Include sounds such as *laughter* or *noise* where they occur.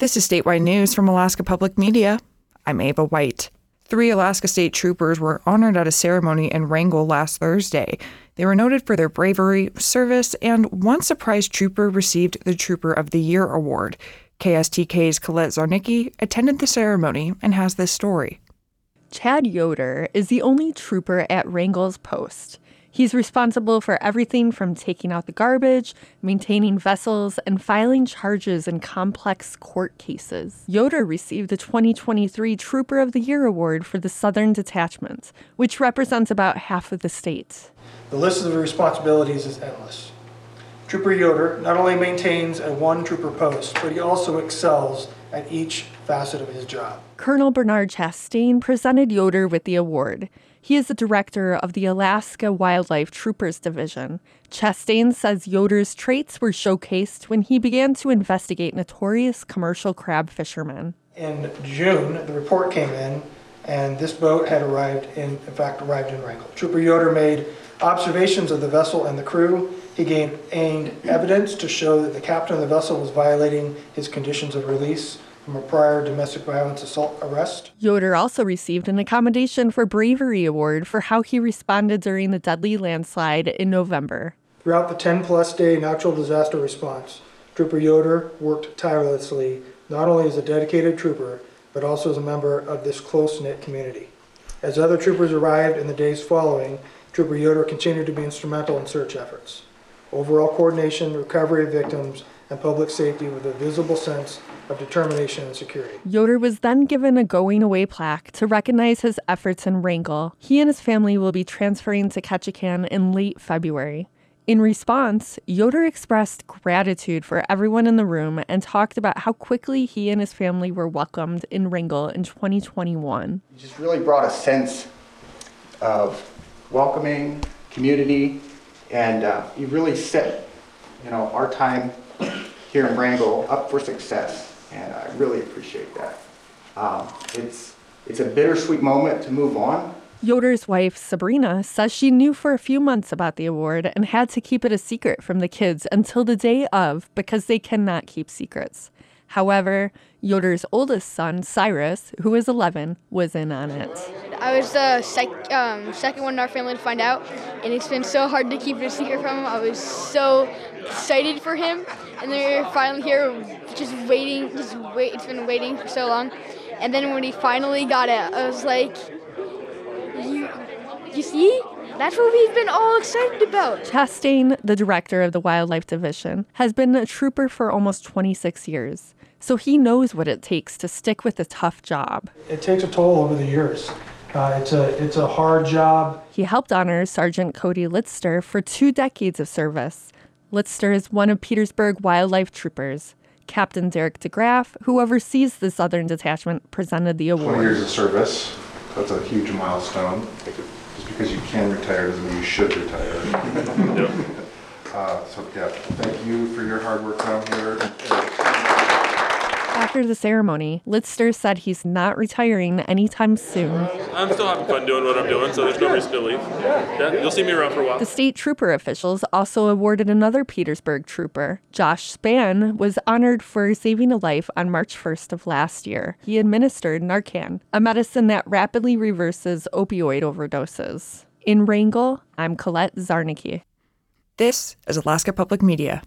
This is statewide news from Alaska Public Media. I'm Ava White. Three Alaska State troopers were honored at a ceremony in Wrangell last Thursday. They were noted for their bravery, service, and one surprise trooper received the Trooper of the Year award. KSTK's Colette Zarnicki attended the ceremony and has this story. Chad Yoder is the only trooper at Wrangell's post. He's responsible for everything from taking out the garbage, maintaining vessels, and filing charges in complex court cases. Yoder received the 2023 Trooper of the Year award for the Southern Detachment, which represents about half of the state. The list of responsibilities is endless. Trooper Yoder not only maintains a one trooper post, but he also excels at each facet of his job. Colonel Bernard Chastain presented Yoder with the award. He is the director of the Alaska Wildlife Troopers Division. Chastain says Yoder's traits were showcased when he began to investigate notorious commercial crab fishermen. In June, the report came in, and this boat had arrived in, in fact, arrived in Wrangell. Trooper Yoder made observations of the vessel and the crew. He gained evidence to show that the captain of the vessel was violating his conditions of release from a prior domestic violence assault arrest. Yoder also received an Accommodation for Bravery Award for how he responded during the deadly landslide in November. Throughout the 10 plus day natural disaster response, Trooper Yoder worked tirelessly not only as a dedicated trooper, but also as a member of this close knit community. As other troopers arrived in the days following, Trooper Yoder continued to be instrumental in search efforts. Overall coordination, recovery of victims, and public safety with a visible sense of determination and security. Yoder was then given a going away plaque to recognize his efforts in Wrangell. He and his family will be transferring to Ketchikan in late February. In response, Yoder expressed gratitude for everyone in the room and talked about how quickly he and his family were welcomed in Wrangell in 2021. He just really brought a sense of welcoming community, and uh, he really set, you know, our time here in Wrangell up for success and I really appreciate that. Um, it's it's a bittersweet moment to move on. Yoder's wife, Sabrina, says she knew for a few months about the award and had to keep it a secret from the kids until the day of because they cannot keep secrets. However, Yoder's oldest son, Cyrus, who is 11, was in on it. I was the sec- um, second one in our family to find out, and it's been so hard to keep it a secret from him. I was so excited for him, and are finally here, just waiting, just wait. It's been waiting for so long, and then when he finally got it, I was like, "You, you see." That's what we've been all excited about. Chastain, the director of the Wildlife Division, has been a trooper for almost 26 years so he knows what it takes to stick with a tough job. It takes a toll over the years. Uh, it's a it's a hard job. He helped honor Sergeant Cody Litster for two decades of service. Litster is one of Petersburg wildlife troopers. Captain Derek DeGraff, who oversees the Southern Detachment, presented the award. 20 years of service. That's a huge milestone. Just because you can retire doesn't mean you should retire. *laughs* uh, so yeah, thank you for your hard work down here. After the ceremony, Litster said he's not retiring anytime soon. I'm still having fun doing what I'm doing, so there's no reason to leave. Yeah, you'll see me around for a while. The state trooper officials also awarded another Petersburg trooper. Josh Spann was honored for saving a life on March 1st of last year. He administered Narcan, a medicine that rapidly reverses opioid overdoses. In Wrangell, I'm Colette Zarnicki. This is Alaska Public Media.